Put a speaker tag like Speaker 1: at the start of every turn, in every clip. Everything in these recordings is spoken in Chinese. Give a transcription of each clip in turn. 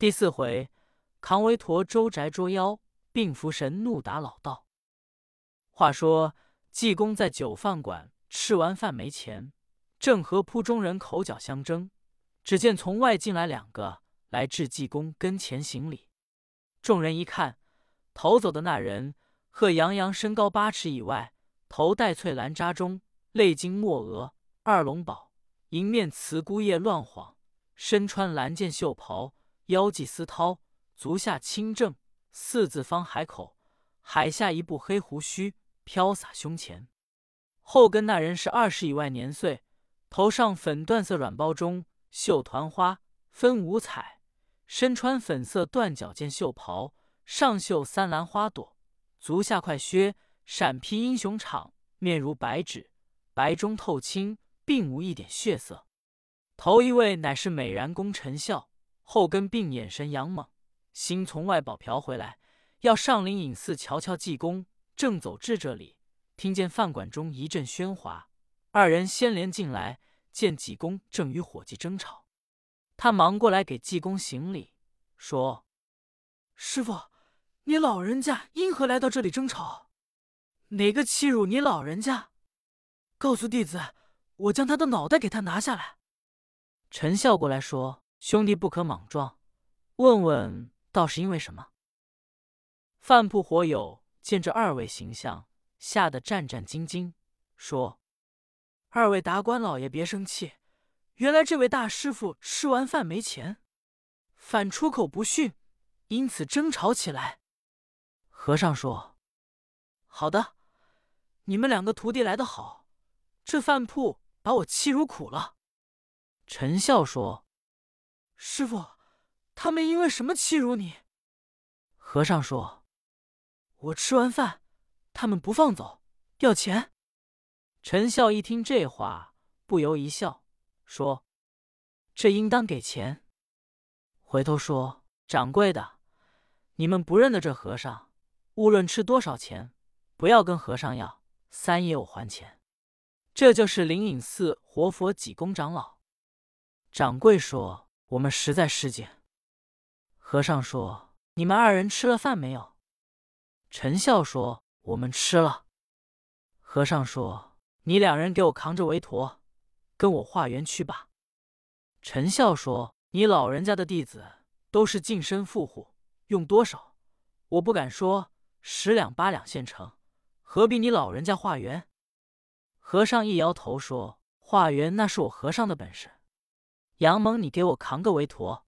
Speaker 1: 第四回，扛韦陀周宅捉妖，并扶神怒打老道。话说济公在酒饭馆吃完饭没钱，正和铺中人口角相争，只见从外进来两个，来至济公跟前行礼。众人一看，逃走的那人贺洋洋，身高八尺以外，头戴翠兰扎中，泪金墨额，二龙宝，迎面慈姑叶乱晃，身穿蓝箭袖袍。腰系丝绦，足下清正，四字方海口，海下一部黑胡须飘洒胸前。后跟那人是二十以外年岁，头上粉缎色软包中绣团花，分五彩，身穿粉色缎脚件袖袍，上绣三兰花朵，足下快靴闪披英雄氅，面如白纸，白中透青，并无一点血色。头一位乃是美髯公陈孝。后跟病眼神杨猛，新从外保嫖回来，要上灵隐寺瞧瞧济公。正走至这里，听见饭馆中一阵喧哗，二人先连进来，见济公正与伙计争吵，他忙过来给济公行礼，说：“师傅，你老人家因何来到这里争吵？哪个欺辱你老人家？告诉弟子，我将他的脑袋给他拿下来。”陈笑过来说。兄弟不可莽撞，问问倒是因为什么？饭铺火友见这二位形象，吓得战战兢兢，说：“二位达官老爷别生气，原来这位大师傅吃完饭没钱，反出口不逊，因此争吵起来。”和尚说：“好的，你们两个徒弟来得好，这饭铺把我欺辱苦了。”陈笑说。师傅，他们因为什么欺辱你？和尚说：“我吃完饭，他们不放走，要钱。”陈笑一听这话，不由一笑，说：“这应当给钱。”回头说：“掌柜的，你们不认得这和尚，无论吃多少钱，不要跟和尚要，三爷我还钱。这就是灵隐寺活佛济公长老。”掌柜说。我们实在失敬。和尚说：“你们二人吃了饭没有？”陈笑说：“我们吃了。”和尚说：“你两人给我扛着韦陀，跟我化缘去吧。”陈笑说：“你老人家的弟子都是净身富户，用多少？我不敢说，十两八两现成，何必你老人家化缘？”和尚一摇头说：“化缘那是我和尚的本事。”杨猛，你给我扛个韦陀。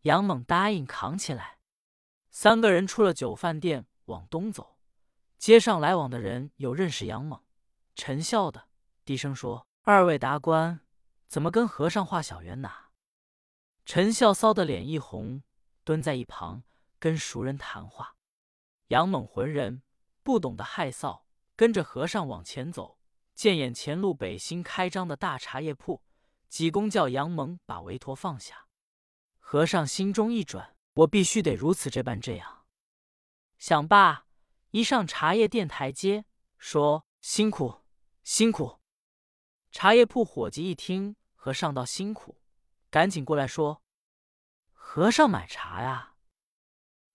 Speaker 1: 杨猛答应扛起来。三个人出了酒饭店，往东走。街上来往的人有认识杨猛、陈笑的，低声说：“二位达官，怎么跟和尚画小圆呐？”陈笑臊得脸一红，蹲在一旁跟熟人谈话。杨猛浑人不懂得害臊，跟着和尚往前走，见眼前路北新开张的大茶叶铺。济公叫杨蒙把韦陀放下，和尚心中一转，我必须得如此这般这样。想罢，一上茶叶店台阶，说：“辛苦，辛苦。”茶叶铺伙计一听和尚道辛苦，赶紧过来说：“和尚买茶呀。”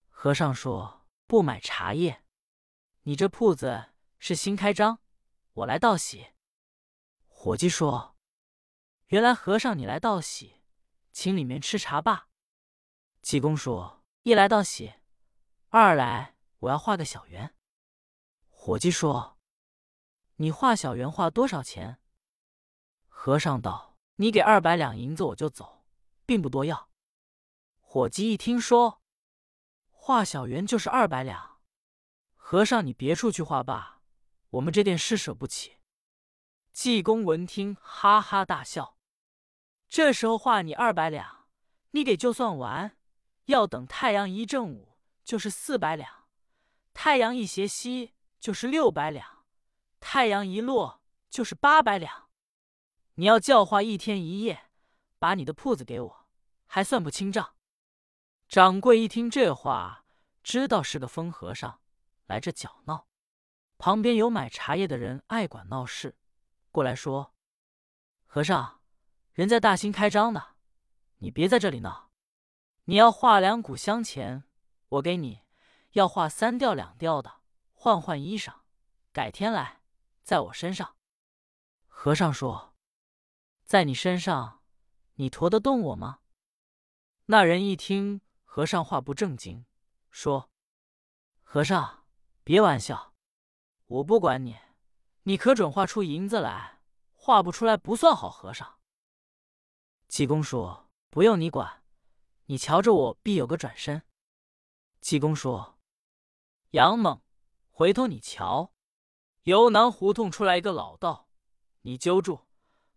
Speaker 1: 和尚说：“不买茶叶，你这铺子是新开张，我来道喜。”伙计说。原来和尚你来道喜，请里面吃茶罢。济公说：“一来道喜，二来我要画个小圆。”伙计说：“你画小圆画多少钱？”和尚道：“你给二百两银子我就走，并不多要。”伙计一听说画小圆就是二百两，和尚你别处去画罢，我们这店施舍不起。济公闻听，哈哈大笑。这时候画你二百两，你给就算完，要等太阳一正午就是四百两，太阳一斜西就是六百两，太阳一落就是八百两。你要教化一天一夜，把你的铺子给我，还算不清账。掌柜一听这话，知道是个疯和尚来这搅闹。旁边有买茶叶的人爱管闹事，过来说：“和尚。”人在大兴开张的，你别在这里闹。你要画两股香钱，我给你；要画三吊两吊的，换换衣裳。改天来，在我身上。”和尚说：“在你身上，你驮得动我吗？”那人一听和尚话不正经，说：“和尚，别玩笑，我不管你，你可准画出银子来。画不出来，不算好和尚。”济公说：“不用你管，你瞧着我，必有个转身。”济公说：“杨猛，回头你瞧，由南胡同出来一个老道，你揪住，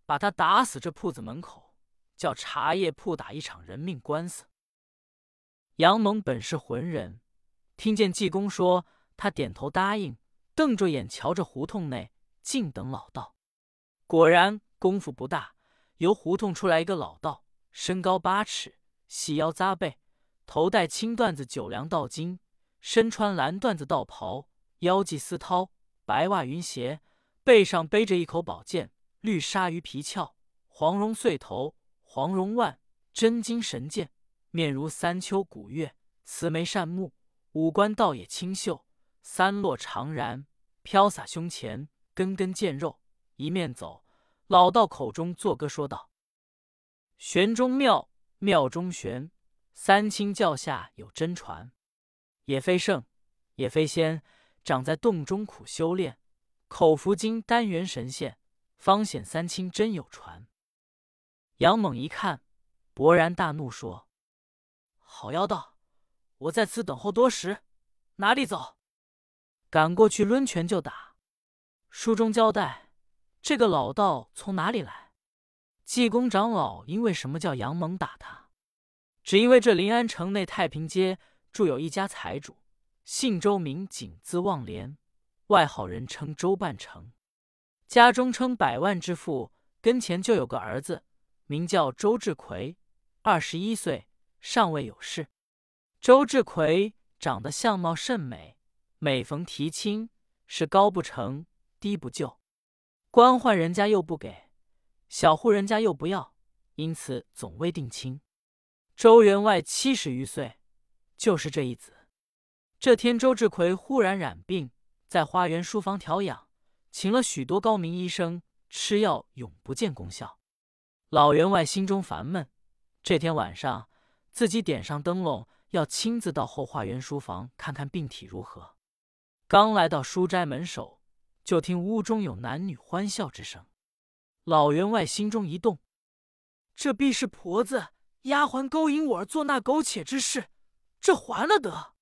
Speaker 1: 把他打死这铺子门口。”叫茶叶铺打一场人命官司。杨猛本是浑人，听见济公说，他点头答应，瞪着眼瞧着胡同内，静等老道。果然功夫不大，由胡同出来一个老道，身高八尺，细腰扎背，头戴青缎子九梁道巾，身穿蓝缎子道袍，腰系丝绦，白袜云鞋，背上背着一口宝剑，绿鲨鱼皮鞘，黄绒穗头。黄绒腕，真金神剑，面如三秋古月，慈眉善目，五官倒也清秀，三落长髯飘洒胸前，根根见肉。一面走，老道口中作歌说道：“玄中妙，妙中玄，三清教下有真传。也非圣，也非仙，长在洞中苦修炼，口服金丹元神仙，方显三清真有传。”杨猛一看，勃然大怒，说：“好妖道，我在此等候多时，哪里走？赶过去抡拳就打。”书中交代，这个老道从哪里来？济公长老因为什么叫杨猛打他？只因为这临安城内太平街住有一家财主，姓周，名景，字望莲，外号人称周半城，家中称百万之富，跟前就有个儿子。名叫周志奎，二十一岁，尚未有事。周志奎长得相貌甚美，每逢提亲，是高不成，低不就，官宦人家又不给，小户人家又不要，因此总未定亲。周员外七十余岁，就是这一子。这天，周志奎忽然染病，在花园书房调养，请了许多高明医生，吃药永不见功效。老员外心中烦闷，这天晚上自己点上灯笼，要亲自到后花园书房看看病体如何。刚来到书斋门首，就听屋中有男女欢笑之声。老员外心中一动，这必是婆子丫鬟勾引我儿做那苟且之事，这还了得！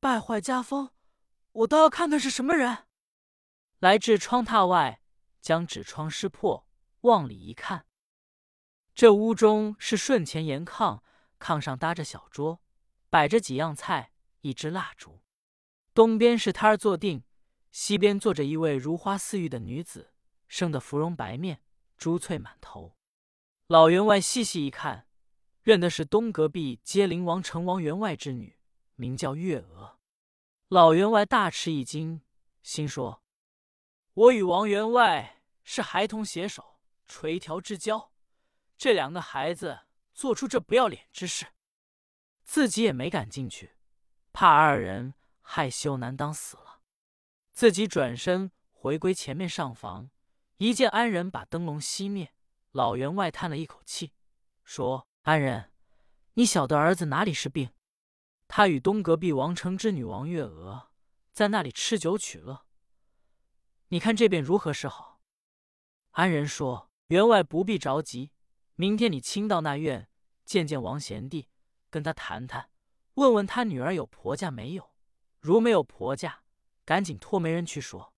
Speaker 1: 败坏家风，我倒要看看是什么人。来至窗榻外，将纸窗撕破，往里一看。这屋中是顺前沿炕，炕上搭着小桌，摆着几样菜，一支蜡烛。东边是摊儿坐定，西边坐着一位如花似玉的女子，生得芙蓉白面，珠翠满头。老员外细细一看，认的是东隔壁街灵王成王员外之女，名叫月娥。老员外大吃一惊，心说：“我与王员外是孩童携手，垂髫之交。”这两个孩子做出这不要脸之事，自己也没敢进去，怕二人害羞难当死了。自己转身回归前面上房，一见安仁把灯笼熄灭，老员外叹了一口气，说：“安仁，你晓得儿子哪里是病？他与东隔壁王城之女王月娥在那里吃酒取乐。你看这便如何是好？”安仁说：“员外不必着急。”明天你亲到那院见见王贤弟，跟他谈谈，问问他女儿有婆家没有。如没有婆家，赶紧托媒人去说。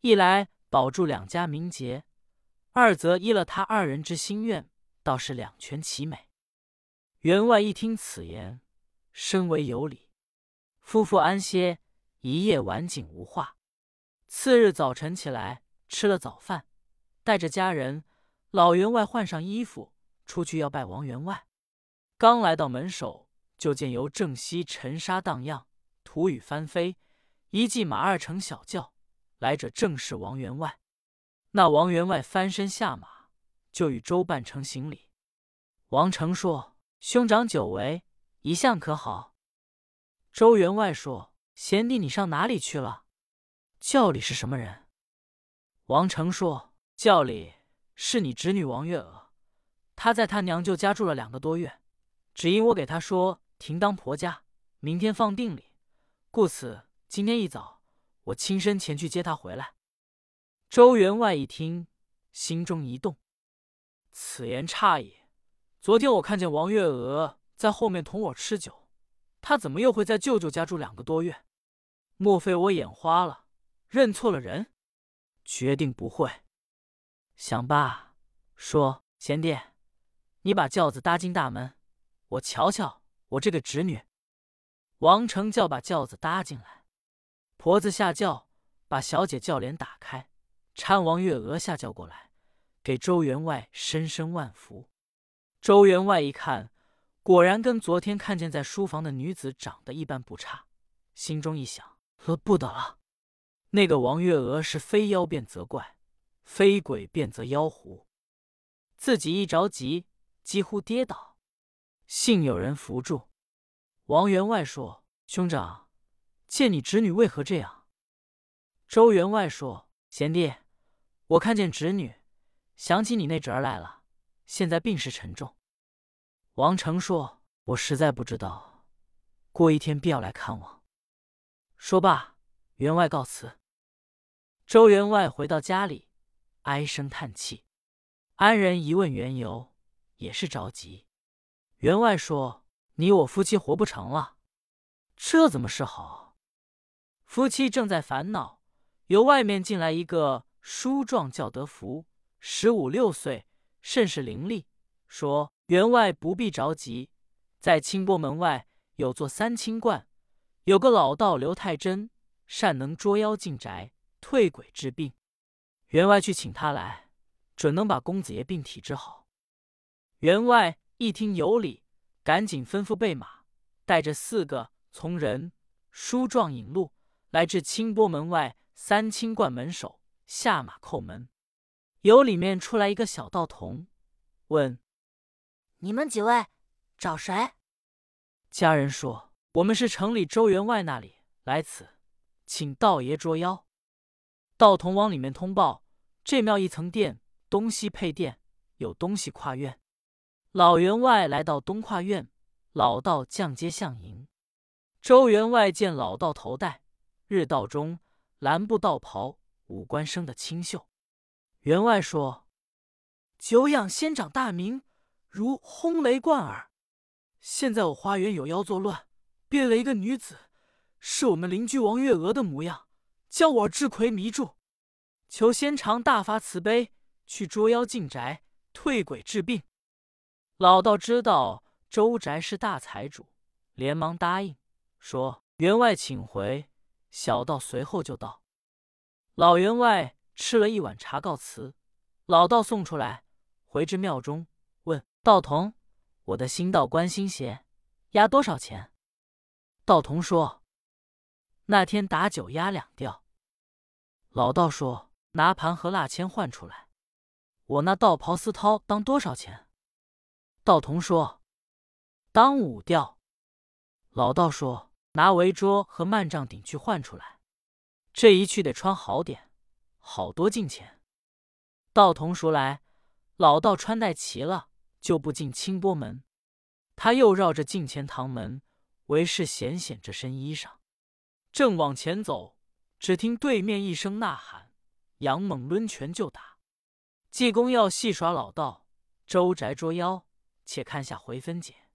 Speaker 1: 一来保住两家名节，二则依了他二人之心愿，倒是两全其美。员外一听此言，深为有理。夫妇安歇，一夜晚景无话。次日早晨起来，吃了早饭，带着家人。老员外换上衣服，出去要拜王员外。刚来到门首，就见由正西尘沙荡漾，土雨翻飞，一骑马二乘小轿，来者正是王员外。那王员外翻身下马，就与周半成行礼。王成说：“兄长久违，一向可好？”周员外说：“贤弟，你上哪里去了？轿里是什么人？”王成说：“轿里是你侄女王月娥，她在她娘舅家住了两个多月，只因我给她说停当婆家，明天放定礼，故此今天一早，我亲身前去接她回来。”周员外一听，心中一动，此言差矣。昨天我看见王月娥在后面同我吃酒，她怎么又会在舅舅家住两个多月？莫非我眼花了，认错了人？决定不会。想罢，说：“贤弟，你把轿子搭进大门，我瞧瞧我这个侄女。”王成叫把轿子搭进来，婆子下轿，把小姐轿帘打开。搀王月娥下轿过来，给周员外深深万福。周员外一看，果然跟昨天看见在书房的女子长得一般不差，心中一想：呃不得了！那个王月娥是非妖变则怪，非鬼变则妖狐。自己一着急，几乎跌倒，幸有人扶住。王员外说：“兄长，见你侄女为何这样？”周员外说：“贤弟。”我看见侄女，想起你那侄儿来了，现在病势沉重。王成说：“我实在不知道，过一天必要来看望。”说罢，员外告辞。周员外回到家里，唉声叹气。安人一问缘由，也是着急。员外说：“你我夫妻活不成了，这怎么是好？”夫妻正在烦恼，由外面进来一个。书状叫德福，十五六岁，甚是伶俐。说员外不必着急，在清波门外有座三清观，有个老道刘太真，善能捉妖进宅、退鬼治病。员外去请他来，准能把公子爷病体治好。员外一听有理，赶紧吩咐备马，带着四个从人、书状引路，来至清波门外三清观门首。下马叩门，由里面出来一个小道童，问：“
Speaker 2: 你们几位找谁？”
Speaker 1: 家人说：“我们是城里周员外那里来此，请道爷捉妖。”道童往里面通报：“这庙一层殿，东西配殿，有东西跨院。”老员外来到东跨院，老道降阶相迎。周员外见老道头戴日道中蓝布道袍。五官生的清秀，员外说：“久仰仙长大名，如轰雷贯耳。现在我花园有妖作乱，变了一个女子，是我们邻居王月娥的模样，将我智魁迷住。求仙长大发慈悲，去捉妖进宅，退鬼治病。”老道知道周宅是大财主，连忙答应说：“员外请回，小道随后就到。”老员外吃了一碗茶，告辞。老道送出来，回至庙中，问道童：“我的新道观新鞋压多少钱？”道童说：“那天打酒压两吊。”老道说：“拿盘和蜡签换出来。”我那道袍丝绦当多少钱？道童说：“当五吊。”老道说：“拿围桌和幔帐顶去换出来。”这一去得穿好点，好多金钱。道童赎来，老道穿戴齐了，就不进清波门。他又绕着进前堂门，为是显显这身衣裳。正往前走，只听对面一声呐喊，杨猛抡拳就打。济公要戏耍老道，周宅捉妖，且看下回分解。